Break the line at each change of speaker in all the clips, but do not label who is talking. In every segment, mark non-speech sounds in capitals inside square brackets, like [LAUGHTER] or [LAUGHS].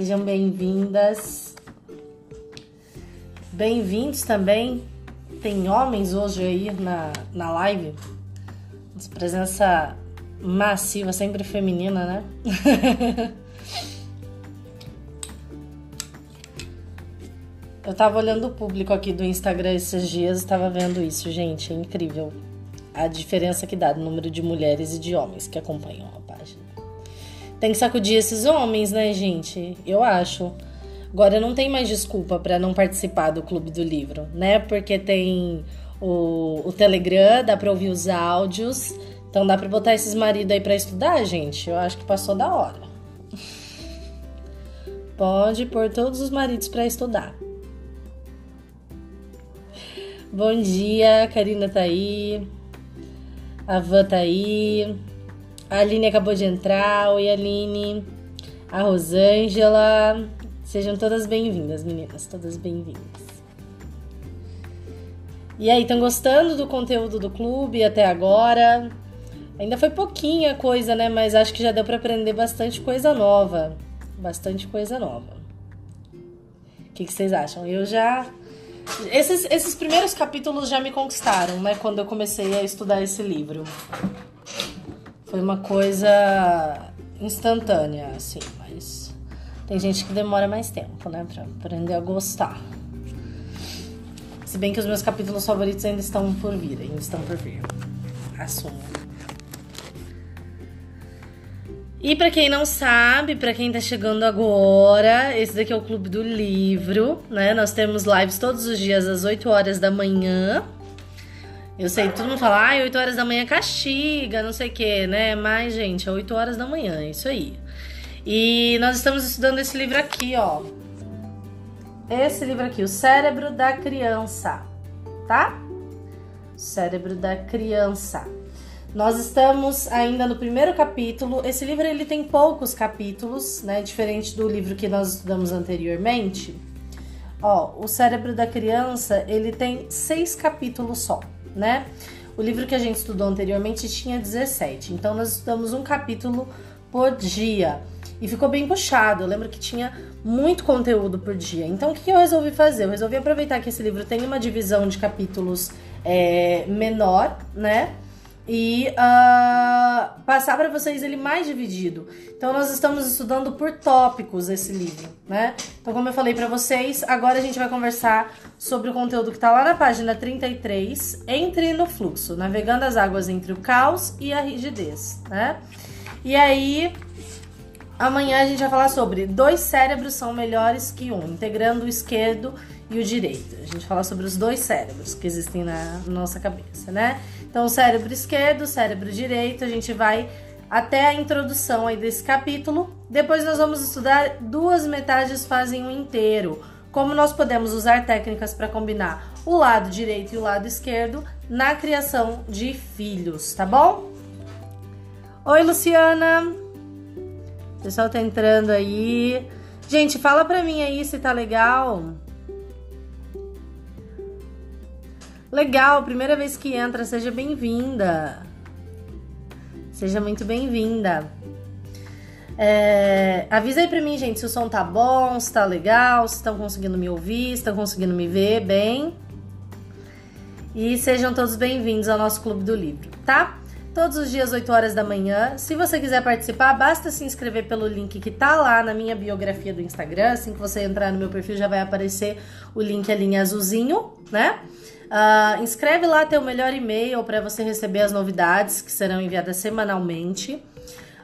Sejam bem-vindas. Bem-vindos também. Tem homens hoje aí na, na live. Presença massiva, sempre feminina, né? [LAUGHS] Eu tava olhando o público aqui do Instagram esses dias, estava vendo isso, gente, é incrível a diferença que dá no número de mulheres e de homens que acompanham. Tem que sacudir esses homens, né, gente? Eu acho. Agora não tem mais desculpa para não participar do Clube do Livro, né? Porque tem o, o Telegram, dá para ouvir os áudios. Então dá para botar esses maridos aí para estudar, gente. Eu acho que passou da hora. [LAUGHS] Pode pôr todos os maridos para estudar. Bom dia, Karina tá aí. A Van tá aí. A Aline acabou de entrar. Oi, Aline. A Rosângela. Sejam todas bem-vindas, meninas. Todas bem-vindas. E aí, estão gostando do conteúdo do clube até agora? Ainda foi pouquinha coisa, né? Mas acho que já deu para aprender bastante coisa nova. Bastante coisa nova. O que, que vocês acham? Eu já esses, esses primeiros capítulos já me conquistaram, né? Quando eu comecei a estudar esse livro. Foi uma coisa instantânea, assim, mas tem gente que demora mais tempo, né? Pra aprender a gostar. Se bem que os meus capítulos favoritos ainda estão por vir, ainda estão por vir. Assumo. E para quem não sabe, para quem tá chegando agora, esse daqui é o Clube do Livro, né? Nós temos lives todos os dias às 8 horas da manhã. Eu sei, todo mundo fala, ai, ah, 8 horas da manhã castiga, não sei o que, né? Mas, gente, é 8 horas da manhã, é isso aí. E nós estamos estudando esse livro aqui, ó. Esse livro aqui, O Cérebro da Criança, tá? Cérebro da Criança. Nós estamos ainda no primeiro capítulo. Esse livro ele tem poucos capítulos, né? Diferente do livro que nós estudamos anteriormente. Ó, o cérebro da criança ele tem seis capítulos só, né? O livro que a gente estudou anteriormente tinha 17. Então nós estudamos um capítulo por dia. E ficou bem puxado. Eu lembro que tinha muito conteúdo por dia. Então o que eu resolvi fazer? Eu resolvi aproveitar que esse livro tem uma divisão de capítulos é, menor, né? E uh, passar para vocês ele mais dividido. Então nós estamos estudando por tópicos esse livro, né? Então como eu falei para vocês, agora a gente vai conversar sobre o conteúdo que está lá na página 33, Entre no fluxo, navegando as águas entre o caos e a rigidez, né? E aí amanhã a gente vai falar sobre dois cérebros são melhores que um, integrando o esquerdo e o direito. A gente fala sobre os dois cérebros que existem na nossa cabeça, né? Então, cérebro esquerdo, cérebro direito, a gente vai até a introdução aí desse capítulo. Depois nós vamos estudar duas metades fazem um inteiro. Como nós podemos usar técnicas para combinar o lado direito e o lado esquerdo na criação de filhos, tá bom? Oi, Luciana. O pessoal tá entrando aí. Gente, fala pra mim aí se tá legal. Legal, primeira vez que entra, seja bem-vinda. Seja muito bem-vinda. É, avisa aí pra mim, gente, se o som tá bom, se tá legal, se estão conseguindo me ouvir, se estão conseguindo me ver bem. E sejam todos bem-vindos ao nosso Clube do Livro, tá? Todos os dias, 8 horas da manhã. Se você quiser participar, basta se inscrever pelo link que tá lá na minha biografia do Instagram. Assim que você entrar no meu perfil, já vai aparecer o link ali em azulzinho, né? Uh, inscreve lá teu melhor e-mail para você receber as novidades que serão enviadas semanalmente.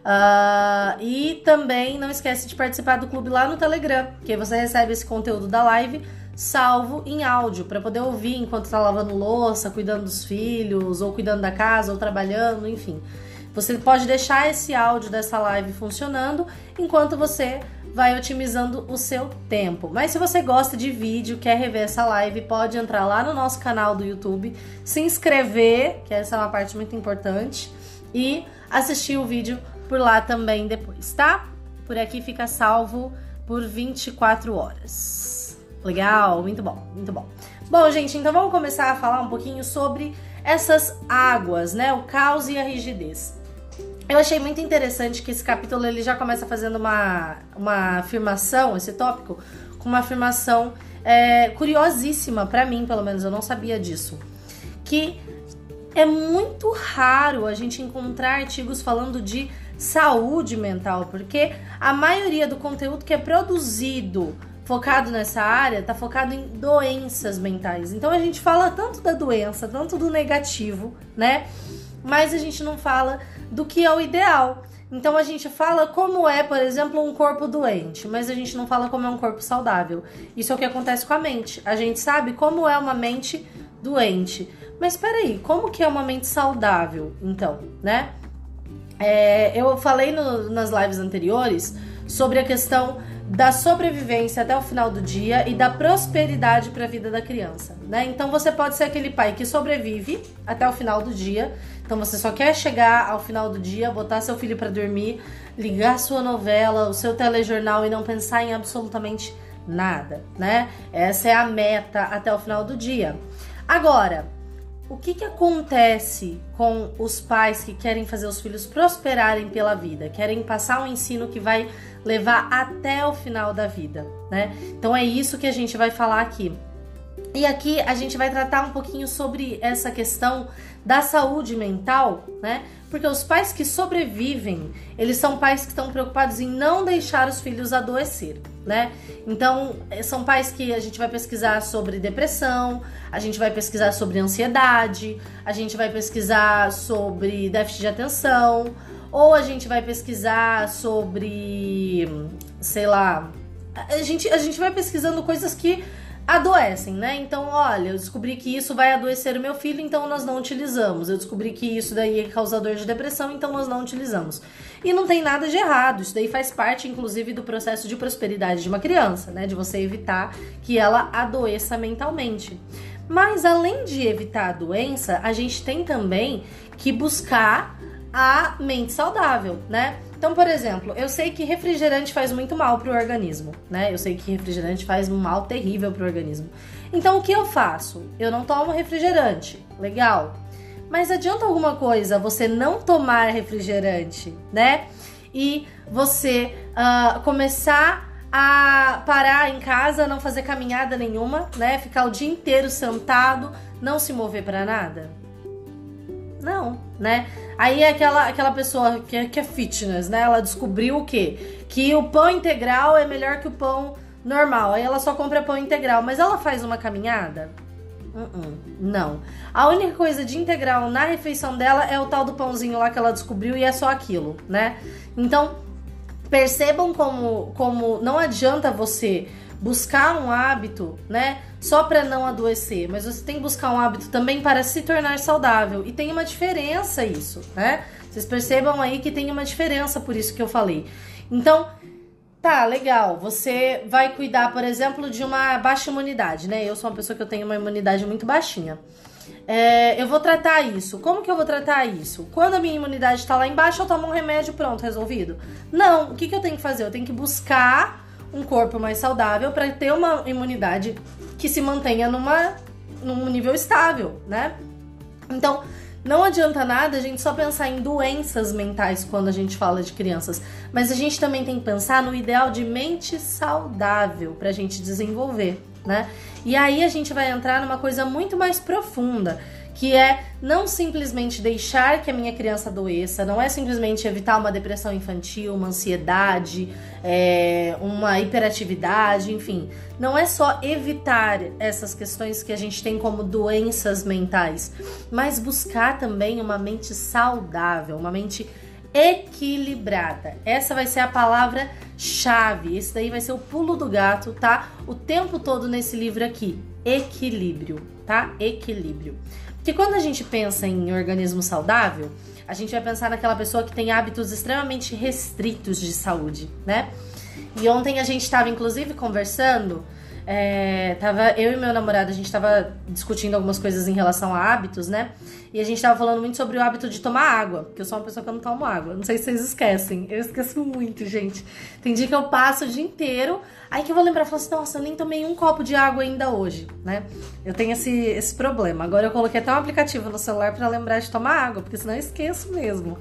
Uh, e também não esquece de participar do clube lá no Telegram, que você recebe esse conteúdo da live salvo em áudio para poder ouvir enquanto está lavando louça, cuidando dos filhos, ou cuidando da casa, ou trabalhando, enfim. Você pode deixar esse áudio dessa live funcionando enquanto você vai otimizando o seu tempo. Mas se você gosta de vídeo, quer rever essa live, pode entrar lá no nosso canal do YouTube, se inscrever, que essa é uma parte muito importante, e assistir o vídeo por lá também depois, tá? Por aqui fica salvo por 24 horas. Legal, muito bom, muito bom. Bom, gente, então vamos começar a falar um pouquinho sobre essas águas, né? O caos e a rigidez. Eu achei muito interessante que esse capítulo ele já começa fazendo uma, uma afirmação, esse tópico, com uma afirmação é, curiosíssima para mim, pelo menos eu não sabia disso, que é muito raro a gente encontrar artigos falando de saúde mental, porque a maioria do conteúdo que é produzido focado nessa área está focado em doenças mentais. Então a gente fala tanto da doença, tanto do negativo, né? Mas a gente não fala do que é o ideal. Então a gente fala como é, por exemplo, um corpo doente, mas a gente não fala como é um corpo saudável. Isso é o que acontece com a mente. A gente sabe como é uma mente doente. Mas peraí, como que é uma mente saudável, então, né? É, eu falei no, nas lives anteriores sobre a questão da sobrevivência até o final do dia e da prosperidade para a vida da criança, né? Então você pode ser aquele pai que sobrevive até o final do dia. Então você só quer chegar ao final do dia, botar seu filho para dormir, ligar sua novela, o seu telejornal e não pensar em absolutamente nada, né? Essa é a meta até o final do dia. Agora, o que, que acontece com os pais que querem fazer os filhos prosperarem pela vida, querem passar um ensino que vai levar até o final da vida, né? Então é isso que a gente vai falar aqui. E aqui a gente vai tratar um pouquinho sobre essa questão da saúde mental, né? Porque os pais que sobrevivem, eles são pais que estão preocupados em não deixar os filhos adoecer, né? Então, eh, são pais que a gente vai pesquisar sobre depressão, a gente vai pesquisar sobre ansiedade, a gente vai pesquisar sobre déficit de atenção, ou a gente vai pesquisar sobre, sei lá, a gente, a gente vai pesquisando coisas que adoecem, né? Então, olha, eu descobri que isso vai adoecer o meu filho, então nós não utilizamos. Eu descobri que isso daí é causador de depressão, então nós não utilizamos. E não tem nada de errado, isso daí faz parte, inclusive, do processo de prosperidade de uma criança, né? De você evitar que ela adoeça mentalmente. Mas além de evitar a doença, a gente tem também que buscar a mente saudável, né? Então, por exemplo, eu sei que refrigerante faz muito mal para o organismo, né? Eu sei que refrigerante faz um mal terrível para o organismo. Então, o que eu faço? Eu não tomo refrigerante. Legal. Mas adianta alguma coisa você não tomar refrigerante, né? E você uh, começar a parar em casa, não fazer caminhada nenhuma, né? Ficar o dia inteiro sentado, não se mover para nada? Não, né? Aí é aquela, aquela pessoa que é, que é fitness, né? Ela descobriu o quê? Que o pão integral é melhor que o pão normal. Aí ela só compra pão integral, mas ela faz uma caminhada? Uh -uh, não. A única coisa de integral na refeição dela é o tal do pãozinho lá que ela descobriu e é só aquilo, né? Então, percebam como, como não adianta você buscar um hábito, né? Só para não adoecer, mas você tem que buscar um hábito também para se tornar saudável. E tem uma diferença isso, né? Vocês percebam aí que tem uma diferença por isso que eu falei. Então, tá, legal. Você vai cuidar, por exemplo, de uma baixa imunidade, né? Eu sou uma pessoa que eu tenho uma imunidade muito baixinha. É, eu vou tratar isso. Como que eu vou tratar isso? Quando a minha imunidade está lá embaixo, eu tomo um remédio, pronto, resolvido? Não. O que, que eu tenho que fazer? Eu tenho que buscar um corpo mais saudável para ter uma imunidade que se mantenha numa, num nível estável, né? Então, não adianta nada a gente só pensar em doenças mentais quando a gente fala de crianças, mas a gente também tem que pensar no ideal de mente saudável para a gente desenvolver, né? E aí a gente vai entrar numa coisa muito mais profunda, que é não simplesmente deixar que a minha criança adoeça, não é simplesmente evitar uma depressão infantil, uma ansiedade, é, uma hiperatividade, enfim. Não é só evitar essas questões que a gente tem como doenças mentais, mas buscar também uma mente saudável, uma mente equilibrada. Essa vai ser a palavra chave. Esse daí vai ser o pulo do gato, tá? O tempo todo nesse livro aqui. Equilíbrio, tá? Equilíbrio. Porque quando a gente pensa em organismo saudável, a gente vai pensar naquela pessoa que tem hábitos extremamente restritos de saúde, né? E ontem a gente estava inclusive conversando é, tava eu e meu namorado, a gente tava discutindo algumas coisas em relação a hábitos, né? E a gente tava falando muito sobre o hábito de tomar água, porque eu sou uma pessoa que eu não tomo água. Não sei se vocês esquecem. Eu esqueço muito, gente. Tem dia que eu passo o dia inteiro, aí que eu vou lembrar, falo assim, nossa, eu nem tomei um copo de água ainda hoje, né? Eu tenho esse, esse problema. Agora eu coloquei até um aplicativo no celular para lembrar de tomar água, porque senão eu esqueço mesmo.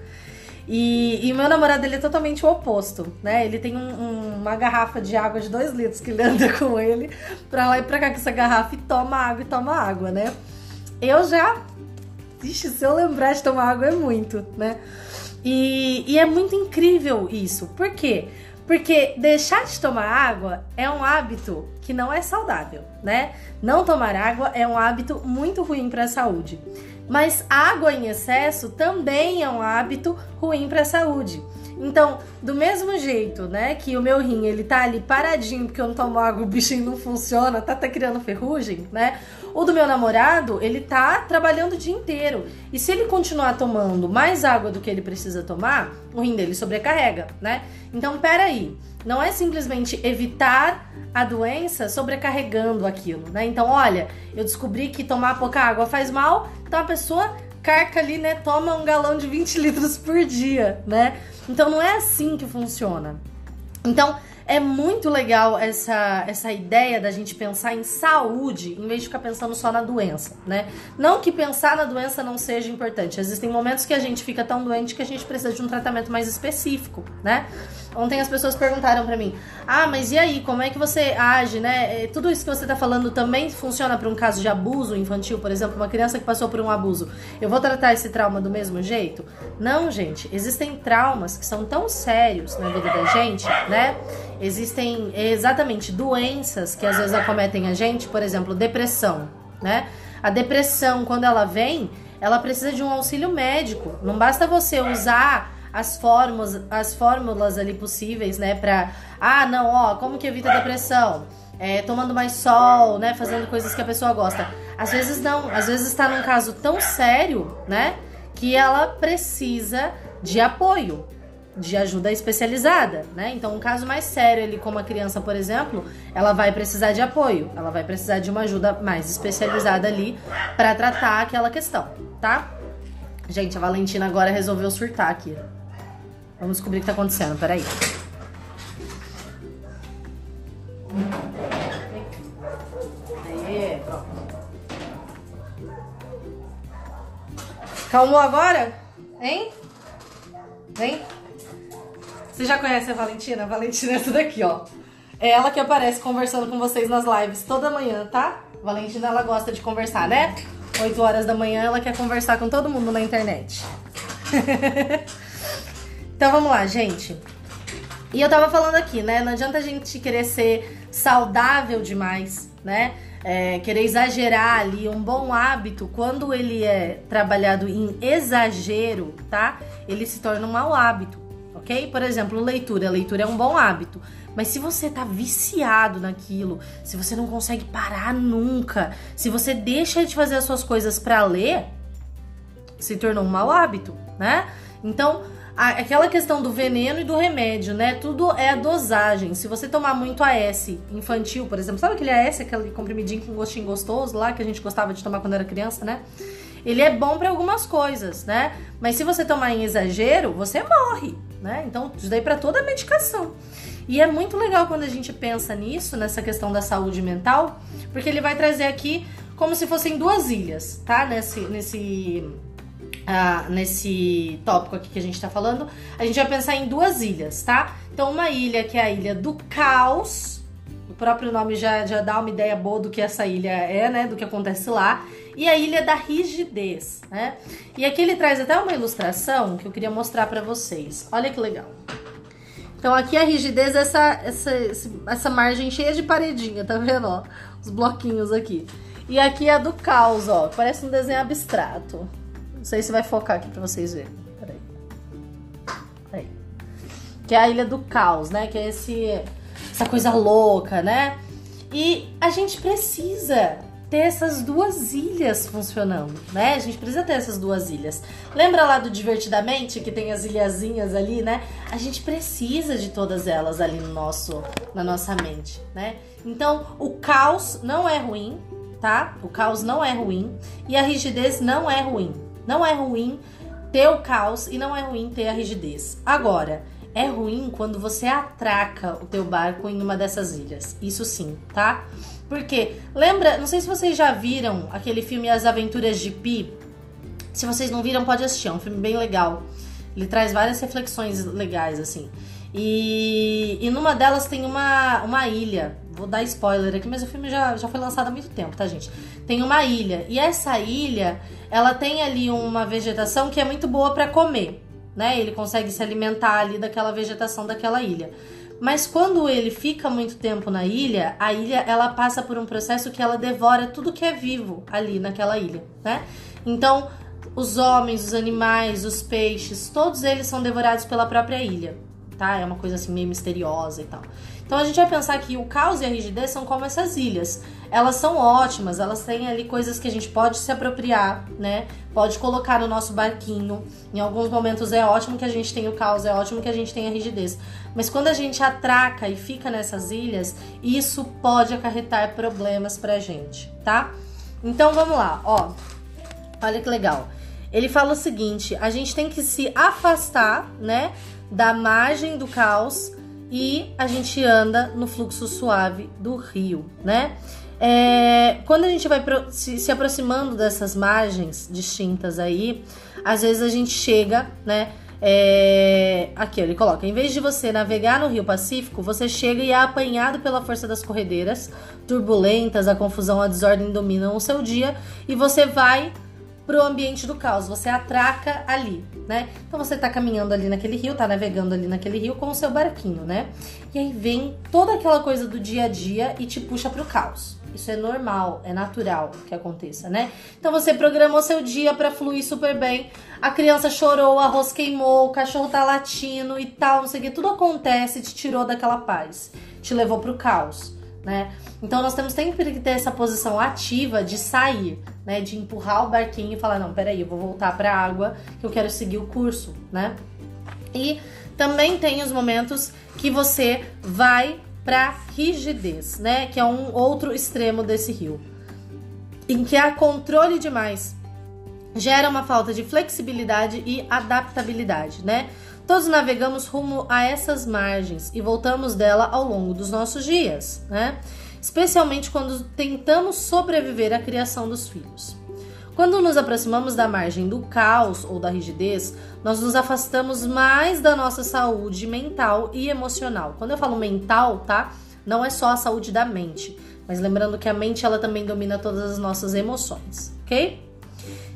E, meu namorado, ele é totalmente o oposto, né? Ele tem um, um, uma garrafa de água de 2 litros que ele anda [LAUGHS] com ele pra lá e pra cá com essa garrafa e toma água e toma água, né? Eu já. Ixi, se eu lembrar de tomar água é muito, né? E, e é muito incrível isso. Por quê? Porque deixar de tomar água é um hábito que não é saudável, né? Não tomar água é um hábito muito ruim para a saúde. Mas água em excesso também é um hábito ruim para a saúde. Então, do mesmo jeito, né, que o meu rim ele tá ali paradinho porque eu não tomo água, o bichinho não funciona, tá até criando ferrugem, né? O do meu namorado, ele tá trabalhando o dia inteiro. E se ele continuar tomando mais água do que ele precisa tomar, o rim dele sobrecarrega, né? Então, peraí. Não é simplesmente evitar a doença sobrecarregando aquilo, né? Então, olha, eu descobri que tomar pouca água faz mal, então a pessoa carca ali, né? Toma um galão de 20 litros por dia, né? Então não é assim que funciona. Então, é muito legal essa, essa ideia da gente pensar em saúde em vez de ficar pensando só na doença, né? Não que pensar na doença não seja importante. Existem momentos que a gente fica tão doente que a gente precisa de um tratamento mais específico, né? Ontem as pessoas perguntaram para mim: "Ah, mas e aí, como é que você age, né? É, tudo isso que você tá falando também funciona para um caso de abuso infantil, por exemplo, uma criança que passou por um abuso. Eu vou tratar esse trauma do mesmo jeito?" Não, gente. Existem traumas que são tão sérios na vida da gente, né? Existem exatamente doenças que às vezes acometem a gente, por exemplo, depressão, né? A depressão, quando ela vem, ela precisa de um auxílio médico. Não basta você usar as fórmulas, as fórmulas ali possíveis, né, para ah, não, ó, como que evita a depressão? É, tomando mais sol, né, fazendo coisas que a pessoa gosta. Às vezes não, às vezes está num caso tão sério, né, que ela precisa de apoio de ajuda especializada, né? Então, um caso mais sério ali, como a criança, por exemplo, ela vai precisar de apoio, ela vai precisar de uma ajuda mais especializada ali para tratar aquela questão, tá? Gente, a Valentina agora resolveu surtar aqui. Vamos descobrir o que tá acontecendo, peraí. Aí. Calmou agora? Hein? Vem. Você já conhece a Valentina? A Valentina é essa daqui, ó. É ela que aparece conversando com vocês nas lives toda manhã, tá? A Valentina, ela gosta de conversar, né? 8 horas da manhã ela quer conversar com todo mundo na internet. [LAUGHS] então vamos lá, gente. E eu tava falando aqui, né? Não adianta a gente querer ser saudável demais, né? É, querer exagerar ali um bom hábito, quando ele é trabalhado em exagero, tá? Ele se torna um mau hábito ok? Por exemplo, leitura. A leitura é um bom hábito. Mas se você tá viciado naquilo, se você não consegue parar nunca, se você deixa de fazer as suas coisas para ler, se tornou um mau hábito, né? Então, aquela questão do veneno e do remédio, né? Tudo é a dosagem. Se você tomar muito AS infantil, por exemplo, sabe aquele AS, aquele comprimidinho com gostinho gostoso lá que a gente gostava de tomar quando era criança, né? Ele é bom para algumas coisas, né? Mas se você tomar em exagero, você morre, né? Então, isso daí para toda a medicação. E é muito legal quando a gente pensa nisso, nessa questão da saúde mental, porque ele vai trazer aqui como se fossem duas ilhas, tá? Nesse, nesse, ah, nesse tópico aqui que a gente tá falando, a gente vai pensar em duas ilhas, tá? Então, uma ilha que é a ilha do caos, o próprio nome já, já dá uma ideia boa do que essa ilha é, né? Do que acontece lá e a ilha da rigidez, né? E aqui ele traz até uma ilustração que eu queria mostrar para vocês. Olha que legal. Então aqui a rigidez é essa, essa, essa margem cheia de paredinha, tá vendo? Ó, os bloquinhos aqui. E aqui é a do caos, ó. Parece um desenho abstrato. Não sei se vai focar aqui pra vocês verem. Peraí. Aí. Que é a ilha do caos, né? Que é esse, essa coisa louca, né? E a gente precisa ter essas duas ilhas funcionando, né? A gente precisa ter essas duas ilhas. Lembra lá do Divertidamente, que tem as ilhazinhas ali, né? A gente precisa de todas elas ali no nosso, na nossa mente, né? Então, o caos não é ruim, tá? O caos não é ruim e a rigidez não é ruim. Não é ruim ter o caos e não é ruim ter a rigidez. Agora, é ruim quando você atraca o teu barco em uma dessas ilhas. Isso sim, tá? Porque, lembra, não sei se vocês já viram aquele filme As Aventuras de Pi. Se vocês não viram, pode assistir, é um filme bem legal. Ele traz várias reflexões legais, assim. E, e numa delas tem uma, uma ilha. Vou dar spoiler aqui, mas o filme já, já foi lançado há muito tempo, tá, gente? Tem uma ilha. E essa ilha, ela tem ali uma vegetação que é muito boa para comer, né? Ele consegue se alimentar ali daquela vegetação daquela ilha. Mas quando ele fica muito tempo na ilha, a ilha ela passa por um processo que ela devora tudo que é vivo ali naquela ilha, né? Então, os homens, os animais, os peixes, todos eles são devorados pela própria ilha, tá? É uma coisa assim meio misteriosa e tal. Então a gente vai pensar que o caos e a rigidez são como essas ilhas. Elas são ótimas, elas têm ali coisas que a gente pode se apropriar, né? Pode colocar no nosso barquinho. Em alguns momentos é ótimo que a gente tenha o caos, é ótimo que a gente tenha a rigidez. Mas quando a gente atraca e fica nessas ilhas, isso pode acarretar problemas pra gente, tá? Então vamos lá, ó. Olha que legal. Ele fala o seguinte: a gente tem que se afastar, né, da margem do caos e a gente anda no fluxo suave do rio, né? É, quando a gente vai se, se aproximando dessas margens distintas aí, às vezes a gente chega, né? É, aqui ele coloca: em vez de você navegar no Rio Pacífico, você chega e é apanhado pela força das corredeiras turbulentas, a confusão, a desordem dominam o seu dia e você vai pro ambiente do caos, você atraca ali, né? Então você tá caminhando ali naquele rio, tá navegando ali naquele rio com o seu barquinho, né? E aí vem toda aquela coisa do dia a dia e te puxa pro caos. Isso é normal, é natural que aconteça, né? Então você programou seu dia para fluir super bem. A criança chorou, o arroz queimou, o cachorro tá latindo e tal, não sei o que. Tudo acontece te tirou daquela paz. Te levou pro caos, né? Então nós temos sempre que ter essa posição ativa de sair, né? De empurrar o barquinho e falar: não, peraí, eu vou voltar pra água que eu quero seguir o curso, né? E também tem os momentos que você vai para rigidez, né? Que é um outro extremo desse rio, em que há controle demais gera uma falta de flexibilidade e adaptabilidade, né? Todos navegamos rumo a essas margens e voltamos dela ao longo dos nossos dias, né? Especialmente quando tentamos sobreviver à criação dos filhos. Quando nos aproximamos da margem do caos ou da rigidez, nós nos afastamos mais da nossa saúde mental e emocional. Quando eu falo mental, tá? Não é só a saúde da mente, mas lembrando que a mente ela também domina todas as nossas emoções, ok?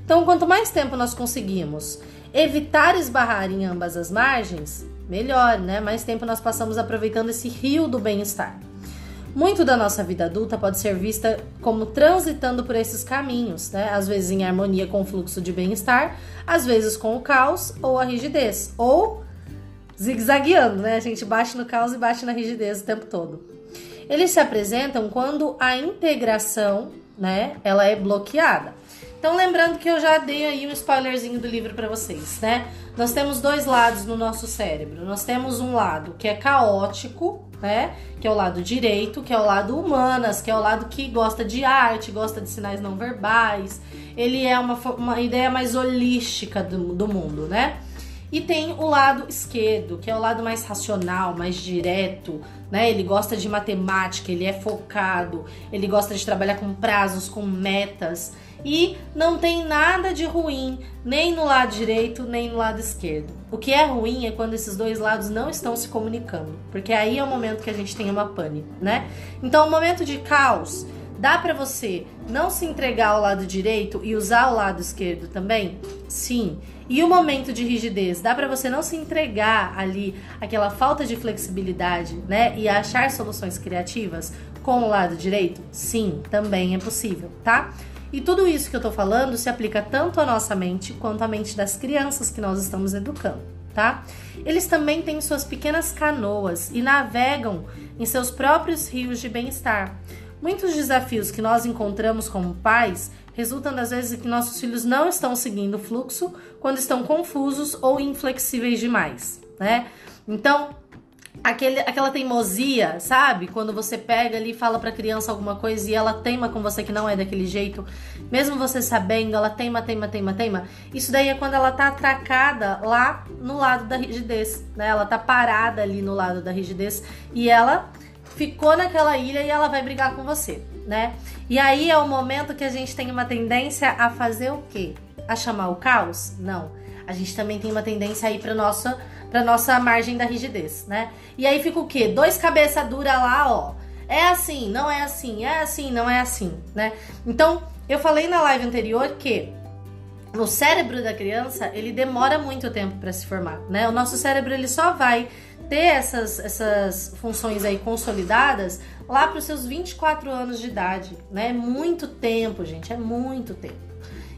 Então, quanto mais tempo nós conseguimos evitar esbarrar em ambas as margens, melhor, né? Mais tempo nós passamos aproveitando esse rio do bem-estar. Muito da nossa vida adulta pode ser vista como transitando por esses caminhos, né? Às vezes em harmonia com o fluxo de bem-estar, às vezes com o caos ou a rigidez, ou zigue-zagueando, né? A gente bate no caos e bate na rigidez o tempo todo. Eles se apresentam quando a integração, né, ela é bloqueada. Então, lembrando que eu já dei aí um spoilerzinho do livro para vocês, né? Nós temos dois lados no nosso cérebro. Nós temos um lado que é caótico, né? Que é o lado direito, que é o lado humanas, que é o lado que gosta de arte, gosta de sinais não verbais. Ele é uma, uma ideia mais holística do, do mundo, né? E tem o lado esquerdo, que é o lado mais racional, mais direto, né? Ele gosta de matemática, ele é focado, ele gosta de trabalhar com prazos, com metas. E não tem nada de ruim, nem no lado direito, nem no lado esquerdo. O que é ruim é quando esses dois lados não estão se comunicando, porque aí é o momento que a gente tem uma pane, né? Então, o momento de caos, dá para você não se entregar ao lado direito e usar o lado esquerdo também? Sim. E o momento de rigidez, dá para você não se entregar ali aquela falta de flexibilidade, né, e achar soluções criativas com o lado direito? Sim, também é possível, tá? E tudo isso que eu tô falando se aplica tanto à nossa mente quanto à mente das crianças que nós estamos educando, tá? Eles também têm suas pequenas canoas e navegam em seus próprios rios de bem-estar. Muitos desafios que nós encontramos como pais resultam das vezes que nossos filhos não estão seguindo o fluxo quando estão confusos ou inflexíveis demais, né? Então, aquele, aquela teimosia, sabe? Quando você pega ali e fala pra criança alguma coisa e ela teima com você que não é daquele jeito, mesmo você sabendo, ela teima, teima, teima, teima. Isso daí é quando ela tá atracada lá no lado da rigidez, né? Ela tá parada ali no lado da rigidez e ela ficou naquela ilha e ela vai brigar com você, né? E aí é o momento que a gente tem uma tendência a fazer o quê? A chamar o caos? Não a gente também tem uma tendência aí para nossa para nossa margem da rigidez, né? E aí fica o quê? Dois cabeça dura lá, ó. É assim, não é assim, é assim, não é assim, né? Então, eu falei na live anterior que o cérebro da criança, ele demora muito tempo para se formar, né? O nosso cérebro ele só vai ter essas, essas funções aí consolidadas lá para os seus 24 anos de idade, né? É muito tempo, gente, é muito tempo.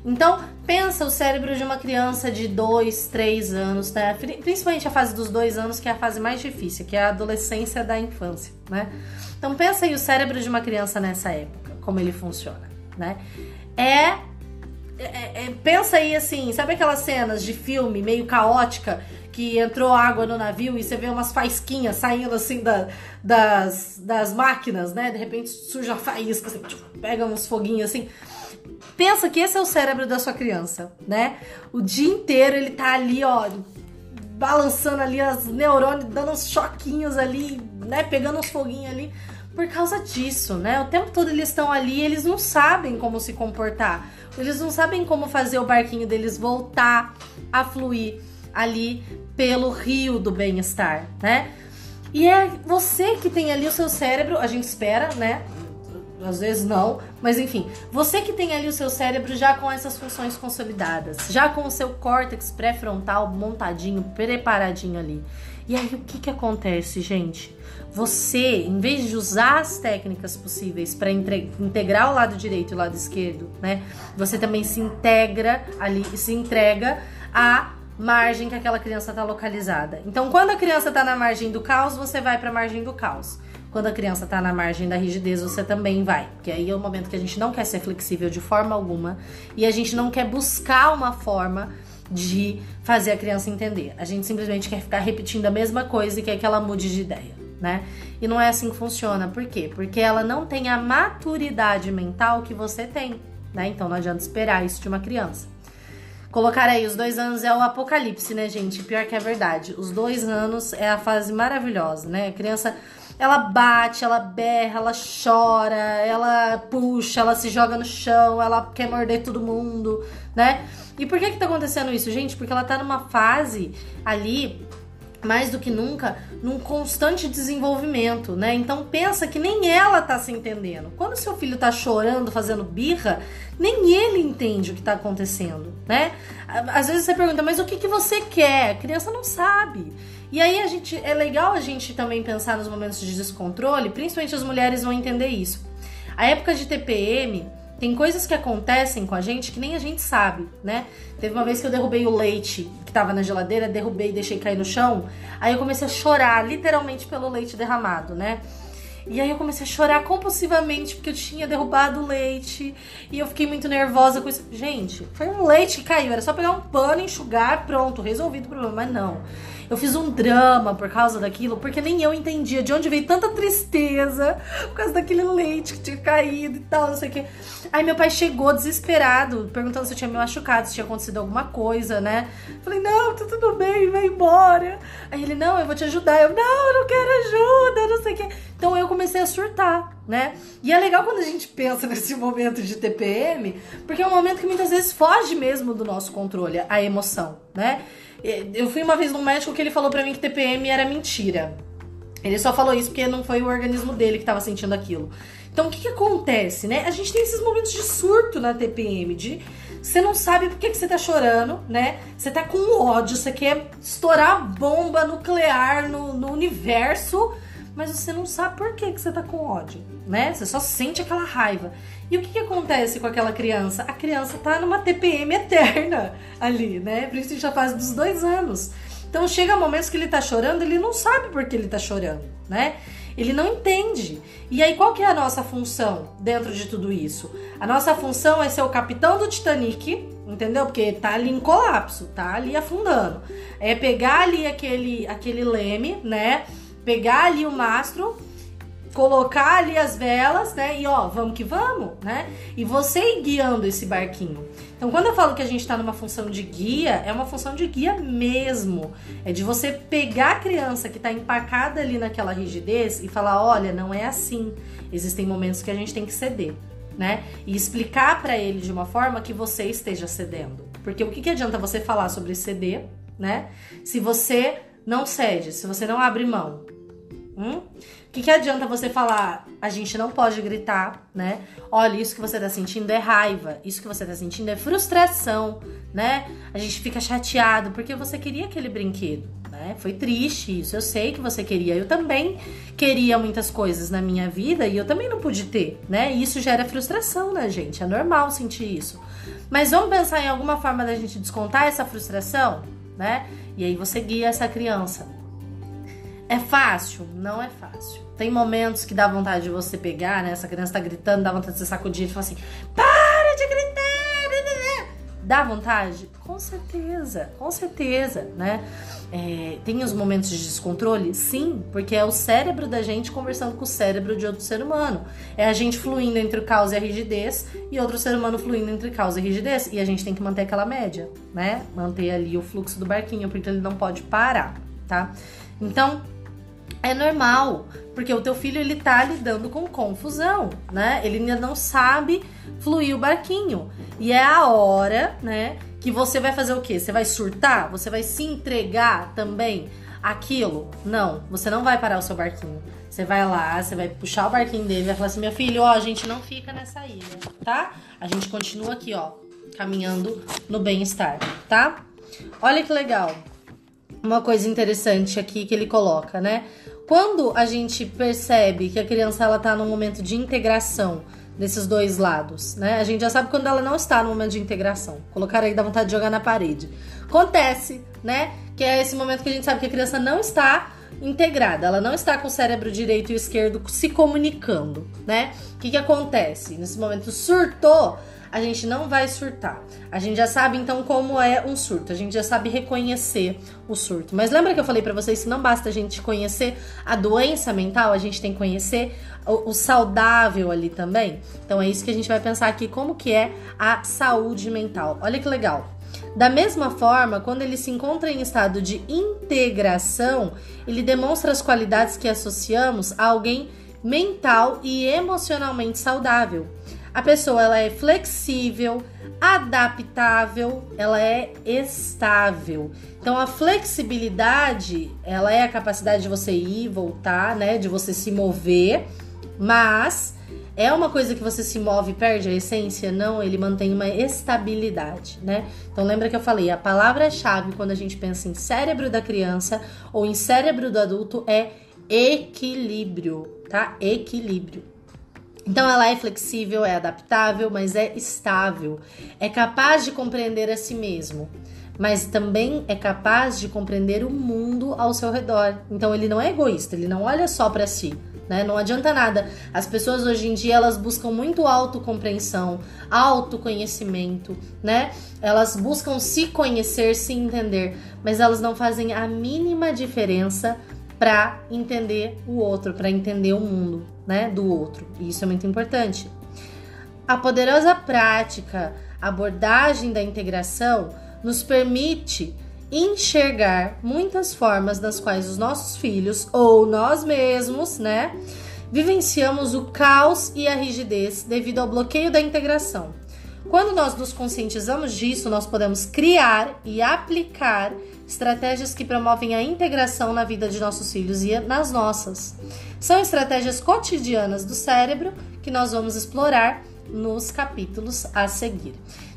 Então, pensa o cérebro de uma criança de 2, 3 anos, né? Principalmente a fase dos dois anos, que é a fase mais difícil, que é a adolescência da infância, né? Então, pensa aí o cérebro de uma criança nessa época, como ele funciona, né? É, é, é pensa aí assim, sabe aquelas cenas de filme meio caótica que entrou água no navio e você vê umas faisquinhas saindo assim da, das, das máquinas, né? De repente surge a faísca, assim, pega uns foguinhos assim. Pensa que esse é o cérebro da sua criança, né? O dia inteiro ele tá ali, ó, balançando ali as neurônios, dando uns choquinhos ali, né? Pegando uns foguinhos ali. Por causa disso, né? O tempo todo eles estão ali, eles não sabem como se comportar. Eles não sabem como fazer o barquinho deles voltar a fluir ali pelo rio do bem-estar, né? E é você que tem ali o seu cérebro, a gente espera, né? Às vezes não, mas enfim, você que tem ali o seu cérebro já com essas funções consolidadas, já com o seu córtex pré-frontal montadinho, preparadinho ali. E aí o que que acontece, gente? Você, em vez de usar as técnicas possíveis para integrar o lado direito e o lado esquerdo, né? Você também se integra ali, se entrega a margem que aquela criança está localizada. Então, quando a criança está na margem do caos, você vai para a margem do caos. Quando a criança está na margem da rigidez, você também vai. Porque aí é o momento que a gente não quer ser flexível de forma alguma e a gente não quer buscar uma forma de fazer a criança entender. A gente simplesmente quer ficar repetindo a mesma coisa e quer que ela mude de ideia, né? E não é assim que funciona. Por quê? Porque ela não tem a maturidade mental que você tem, né? Então não adianta esperar isso de uma criança. Colocar aí, os dois anos é o apocalipse, né, gente? Pior que é verdade. Os dois anos é a fase maravilhosa, né? A criança ela bate, ela berra, ela chora, ela puxa, ela se joga no chão, ela quer morder todo mundo, né? E por que que tá acontecendo isso, gente? Porque ela tá numa fase ali mais do que nunca, num constante desenvolvimento, né? Então pensa que nem ela tá se entendendo. Quando seu filho tá chorando, fazendo birra, nem ele entende o que tá acontecendo, né? Às vezes você pergunta, mas o que, que você quer? A criança não sabe. E aí a gente é legal a gente também pensar nos momentos de descontrole, principalmente as mulheres vão entender isso. A época de TPM tem coisas que acontecem com a gente que nem a gente sabe, né? Teve uma vez que eu derrubei o leite que tava na geladeira, derrubei e deixei cair no chão. Aí eu comecei a chorar, literalmente pelo leite derramado, né? E aí eu comecei a chorar compulsivamente porque eu tinha derrubado o leite e eu fiquei muito nervosa com isso. Gente, foi um leite que caiu, era só pegar um pano, enxugar, pronto, resolvido o problema, mas não. Eu fiz um drama por causa daquilo, porque nem eu entendia de onde veio tanta tristeza por causa daquele leite que tinha caído e tal, não sei o que. Aí meu pai chegou desesperado, perguntando se eu tinha me machucado, se tinha acontecido alguma coisa, né? Falei, não, tá tudo bem, vai embora. Aí ele, não, eu vou te ajudar. Eu, não, eu não quero ajuda, não sei o que. Então eu comecei a surtar, né? E é legal quando a gente pensa [LAUGHS] nesse momento de TPM, porque é um momento que muitas vezes foge mesmo do nosso controle, a emoção, né? Eu fui uma vez num médico que ele falou para mim que TPM era mentira. Ele só falou isso porque não foi o organismo dele que estava sentindo aquilo. Então, o que, que acontece, né? A gente tem esses momentos de surto na TPM, de você não sabe por que, que você tá chorando, né? Você tá com ódio, você quer estourar bomba nuclear no, no universo, mas você não sabe por que, que você tá com ódio, né? Você só sente aquela raiva. E o que, que acontece com aquela criança? A criança tá numa TPM eterna ali, né? Principalmente a fase dos dois anos. Então chega momentos que ele tá chorando, ele não sabe por que ele tá chorando, né? Ele não entende. E aí qual que é a nossa função dentro de tudo isso? A nossa função é ser o capitão do Titanic, entendeu? Porque tá ali em colapso, tá ali afundando. É pegar ali aquele aquele leme, né? Pegar ali o mastro colocar ali as velas, né? E ó, vamos que vamos, né? E você ir guiando esse barquinho. Então, quando eu falo que a gente está numa função de guia, é uma função de guia mesmo. É de você pegar a criança que está empacada ali naquela rigidez e falar: olha, não é assim. Existem momentos que a gente tem que ceder, né? E explicar para ele de uma forma que você esteja cedendo. Porque o que, que adianta você falar sobre ceder, né? Se você não cede, se você não abre mão. Hum? O que, que adianta você falar, a gente não pode gritar, né? Olha, isso que você tá sentindo é raiva, isso que você tá sentindo é frustração, né? A gente fica chateado porque você queria aquele brinquedo, né? Foi triste isso, eu sei que você queria. Eu também queria muitas coisas na minha vida e eu também não pude ter, né? E isso gera frustração na gente, é normal sentir isso. Mas vamos pensar em alguma forma da gente descontar essa frustração, né? E aí você guia essa criança é fácil? Não é fácil. Tem momentos que dá vontade de você pegar, né? Essa criança tá gritando, dá vontade de você sacudir e falar assim: para de gritar! Dá vontade? Com certeza, com certeza, né? É, tem os momentos de descontrole? Sim, porque é o cérebro da gente conversando com o cérebro de outro ser humano. É a gente fluindo entre o caos e a rigidez e outro ser humano fluindo entre caos e rigidez. E a gente tem que manter aquela média, né? Manter ali o fluxo do barquinho, porque ele não pode parar, tá? Então, é normal, porque o teu filho ele tá lidando com confusão, né? Ele ainda não sabe fluir o barquinho. E é a hora, né, que você vai fazer o quê? Você vai surtar? Você vai se entregar também aquilo? Não, você não vai parar o seu barquinho. Você vai lá, você vai puxar o barquinho dele, vai falar assim: "Meu filho, ó, a gente não fica nessa ilha, tá? A gente continua aqui, ó, caminhando no bem-estar, tá? Olha que legal. Uma coisa interessante aqui que ele coloca, né? Quando a gente percebe que a criança ela tá num momento de integração desses dois lados, né? A gente já sabe quando ela não está no momento de integração. Colocar aí dá vontade de jogar na parede. Acontece, né? Que é esse momento que a gente sabe que a criança não está integrada, ela não está com o cérebro direito e esquerdo se comunicando, né? O que, que acontece? Nesse momento surtou, a gente não vai surtar. A gente já sabe então como é um surto, a gente já sabe reconhecer o surto. Mas lembra que eu falei para vocês que não basta a gente conhecer a doença mental, a gente tem que conhecer o, o, saudável ali também. Então é isso que a gente vai pensar aqui como que é a saúde mental. Olha que legal. Da mesma forma, quando ele se encontra em estado de integração, ele demonstra as qualidades que associamos a alguém mental e emocionalmente saudável. A pessoa ela é flexível, adaptável, ela é estável. Então a flexibilidade, ela é a capacidade de você ir, voltar, né, de você se mover, mas é uma coisa que você se move e perde a essência? Não, ele mantém uma estabilidade, né? Então lembra que eu falei, a palavra-chave quando a gente pensa em cérebro da criança ou em cérebro do adulto é equilíbrio, tá? Equilíbrio. Então ela é flexível, é adaptável, mas é estável. É capaz de compreender a si mesmo, mas também é capaz de compreender o mundo ao seu redor. Então ele não é egoísta, ele não olha só para si. Né? Não adianta nada. As pessoas hoje em dia elas buscam muito autocompreensão, autoconhecimento, né? Elas buscam se conhecer, se entender, mas elas não fazem a mínima diferença para entender o outro, para entender o mundo, né, do outro. E isso é muito importante. A poderosa prática, abordagem da integração nos permite enxergar muitas formas nas quais os nossos filhos ou nós mesmos, né, vivenciamos o caos e a rigidez devido ao bloqueio da integração. Quando nós nos conscientizamos disso, nós podemos criar e aplicar estratégias que promovem a integração na vida de nossos filhos e nas nossas. São estratégias cotidianas do cérebro que nós vamos explorar nos capítulos a seguir.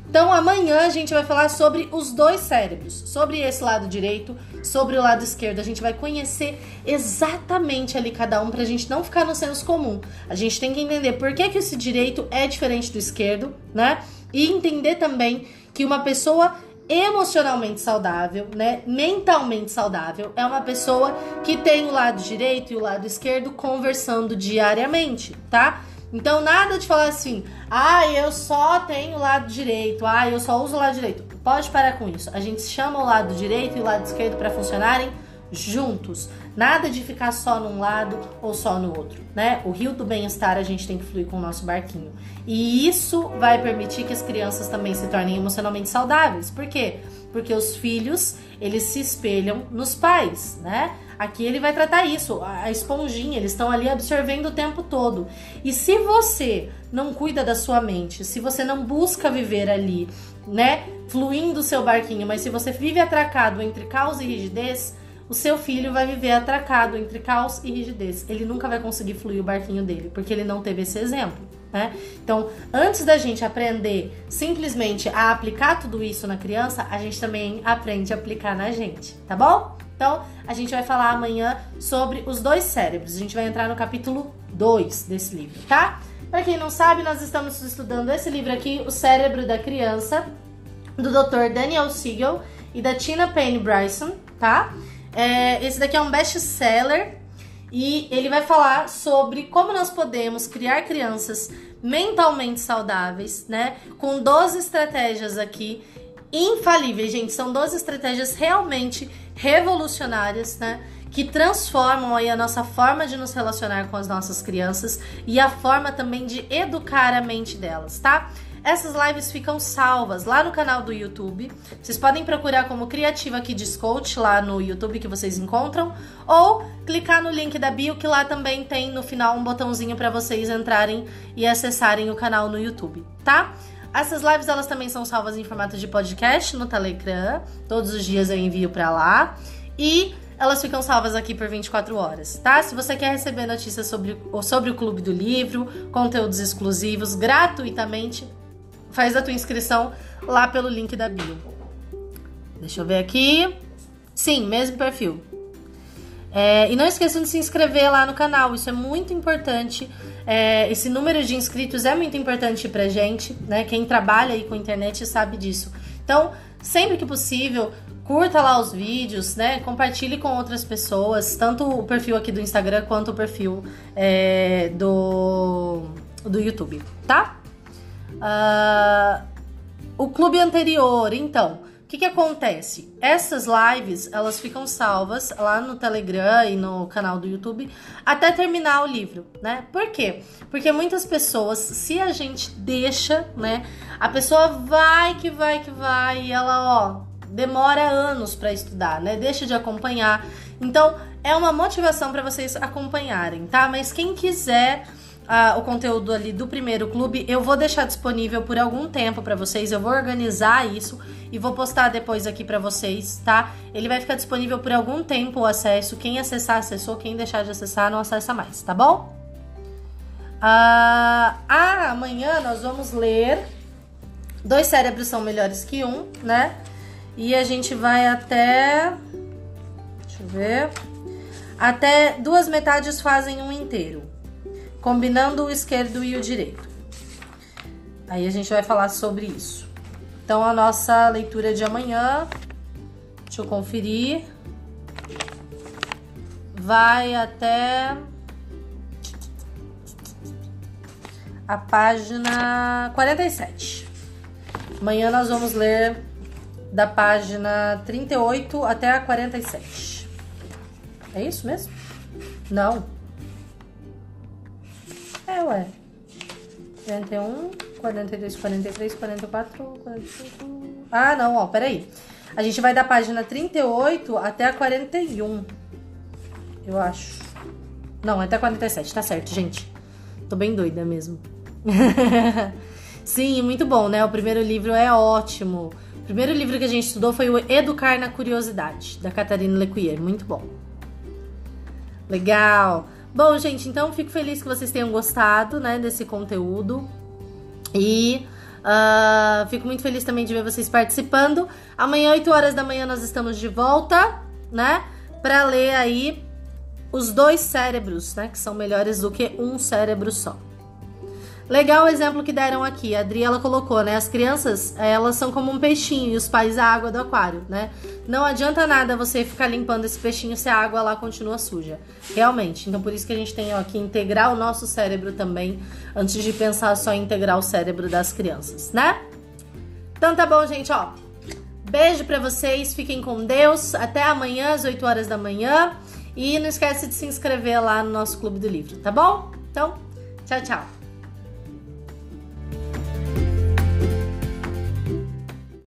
Então, amanhã a gente vai falar sobre os dois cérebros, sobre esse lado direito, sobre o lado esquerdo. A gente vai conhecer exatamente ali cada um para a gente não ficar no senso comum. A gente tem que entender por que, que esse direito é diferente do esquerdo, né? E entender também que uma pessoa emocionalmente saudável, né? Mentalmente saudável é uma pessoa que tem o lado direito e o lado esquerdo conversando diariamente, tá? Então nada de falar assim, ah, eu só tenho o lado direito, ah, eu só uso o lado direito. Pode parar com isso. A gente chama o lado direito e o lado esquerdo para funcionarem juntos. Nada de ficar só num lado ou só no outro, né? O rio do bem-estar a gente tem que fluir com o nosso barquinho. E isso vai permitir que as crianças também se tornem emocionalmente saudáveis. Por quê? Porque os filhos, eles se espelham nos pais, né? Aqui ele vai tratar isso, a esponjinha, eles estão ali absorvendo o tempo todo. E se você não cuida da sua mente, se você não busca viver ali, né, fluindo o seu barquinho, mas se você vive atracado entre caos e rigidez, o seu filho vai viver atracado entre caos e rigidez. Ele nunca vai conseguir fluir o barquinho dele, porque ele não teve esse exemplo. Né? Então, antes da gente aprender simplesmente a aplicar tudo isso na criança, a gente também aprende a aplicar na gente, tá bom? Então, a gente vai falar amanhã sobre os dois cérebros. A gente vai entrar no capítulo 2 desse livro, tá? Para quem não sabe, nós estamos estudando esse livro aqui, O Cérebro da Criança, do Dr. Daniel Siegel e da Tina Payne Bryson, tá? É, esse daqui é um best-seller e ele vai falar sobre como nós podemos criar crianças mentalmente saudáveis, né? Com 12 estratégias aqui infalíveis, gente. São 12 estratégias realmente revolucionárias, né? Que transformam aí a nossa forma de nos relacionar com as nossas crianças e a forma também de educar a mente delas, tá? Essas lives ficam salvas lá no canal do YouTube. Vocês podem procurar como Criativa Kids Coach lá no YouTube que vocês encontram, ou clicar no link da bio que lá também tem no final um botãozinho para vocês entrarem e acessarem o canal no YouTube, tá? Essas lives elas também são salvas em formato de podcast no Telegram. Todos os dias eu envio para lá. E elas ficam salvas aqui por 24 horas, tá? Se você quer receber notícias sobre, sobre o Clube do Livro, conteúdos exclusivos gratuitamente, faz a tua inscrição lá pelo link da bio. Deixa eu ver aqui. Sim, mesmo perfil. É, e não esqueçam de se inscrever lá no canal, isso é muito importante. É, esse número de inscritos é muito importante pra gente, né? Quem trabalha aí com internet sabe disso. Então, sempre que possível, curta lá os vídeos, né? Compartilhe com outras pessoas, tanto o perfil aqui do Instagram quanto o perfil é, do, do YouTube, tá? Uh, o clube anterior, então, o que, que acontece? Essas lives elas ficam salvas lá no Telegram e no canal do YouTube até terminar o livro, né? Por quê? Porque muitas pessoas, se a gente deixa, né? A pessoa vai que vai que vai e ela, ó, demora anos para estudar, né? Deixa de acompanhar. Então, é uma motivação para vocês acompanharem, tá? Mas quem quiser o conteúdo ali do primeiro clube, eu vou deixar disponível por algum tempo para vocês. Eu vou organizar isso e vou postar depois aqui para vocês, tá? Ele vai ficar disponível por algum tempo o acesso. Quem acessar, acessou. Quem deixar de acessar, não acessa mais, tá bom? Ah, ah, amanhã nós vamos ler Dois Cérebros São Melhores que Um, né? E a gente vai até. Deixa eu ver. Até duas metades fazem um inteiro combinando o esquerdo e o direito. Aí a gente vai falar sobre isso. Então a nossa leitura de amanhã, deixa eu conferir, vai até a página 47. Amanhã nós vamos ler da página 38 até a 47. É isso mesmo? Não. É, ué. 41, 42, 43, 44, 45. Ah, não, ó, peraí. A gente vai da página 38 até a 41. Eu acho. Não, até a 47, tá certo, gente. Tô bem doida mesmo. [LAUGHS] Sim, muito bom, né? O primeiro livro é ótimo. O primeiro livro que a gente estudou foi o Educar na Curiosidade, da Catarina Lecuyer. Muito bom. Legal. Bom, gente, então fico feliz que vocês tenham gostado, né, desse conteúdo. E uh, fico muito feliz também de ver vocês participando. Amanhã, 8 horas da manhã, nós estamos de volta, né? Pra ler aí os dois cérebros, né? Que são melhores do que um cérebro só. Legal o exemplo que deram aqui. A Adri ela colocou, né? As crianças, elas são como um peixinho e os pais a água do aquário, né? Não adianta nada você ficar limpando esse peixinho se a água lá continua suja. Realmente. Então por isso que a gente tem ó, que integrar o nosso cérebro também antes de pensar só em integrar o cérebro das crianças, né? Então tá bom, gente, ó. Beijo para vocês, fiquem com Deus. Até amanhã às 8 horas da manhã. E não esquece de se inscrever lá no nosso Clube do Livro, tá bom? Então, tchau, tchau.